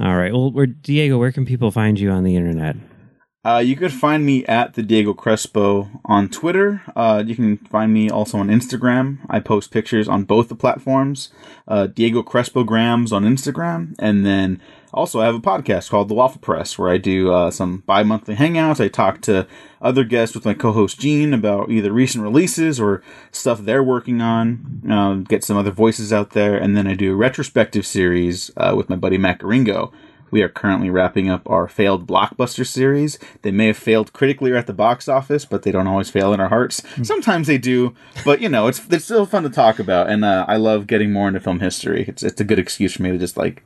All right. Well, where Diego, where can people find you on the internet? Uh, you could find me at the Diego Crespo on Twitter. Uh, you can find me also on Instagram. I post pictures on both the platforms. Uh, Diego Crespo Grams on Instagram, and then also I have a podcast called The Waffle Press where I do uh, some bi-monthly hangouts. I talk to other guests with my co-host Gene about either recent releases or stuff they're working on. Uh, get some other voices out there, and then I do a retrospective series uh, with my buddy Macaringo. We are currently wrapping up our failed blockbuster series. They may have failed critically or at the box office, but they don't always fail in our hearts. Sometimes they do, but you know, it's it's still fun to talk about, and uh, I love getting more into film history. It's it's a good excuse for me to just like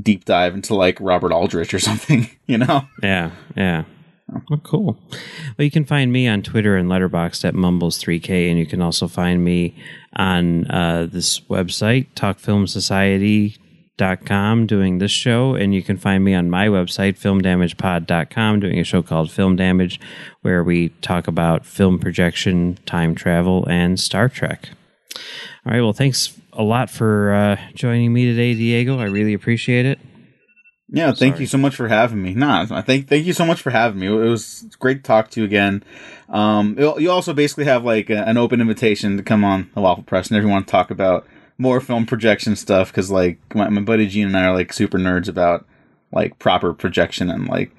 deep dive into like Robert Aldrich or something, you know. Yeah, yeah. Oh, cool. Well, you can find me on Twitter and Letterboxd at Mumbles3K, and you can also find me on uh, this website, TalkFilmSociety.com, doing this show, and you can find me on my website, FilmDamagePod.com, doing a show called Film Damage, where we talk about film projection, time travel, and Star Trek. All right. Well, thanks a lot for uh, joining me today, Diego. I really appreciate it. Yeah, thank Sorry. you so much for having me. Nah, I thank thank you so much for having me. It was great to talk to you again. Um, you you also basically have like a, an open invitation to come on the Waffle Press and if you want to talk about more film projection stuff because like my, my buddy Gene and I are like super nerds about like proper projection and like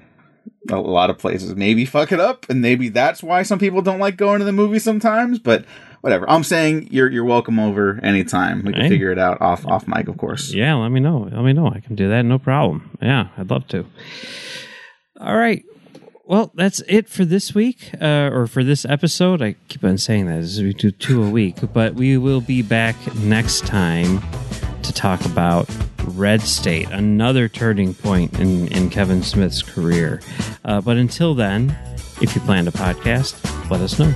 a lot of places maybe fuck it up and maybe that's why some people don't like going to the movie sometimes. But whatever. I'm saying you're you're welcome over anytime. We can Hey. figure it out off off mic, of course. Yeah, let me know. Let me know. I can do that. No problem. Yeah, I'd love to. All right. Well, that's it for this week, uh, or for this episode. I keep on saying that as we do two a week, but we will be back next time to talk about Red State, another turning point in, in Kevin Smith's career. Uh, but until then, if you plan to podcast, let us know.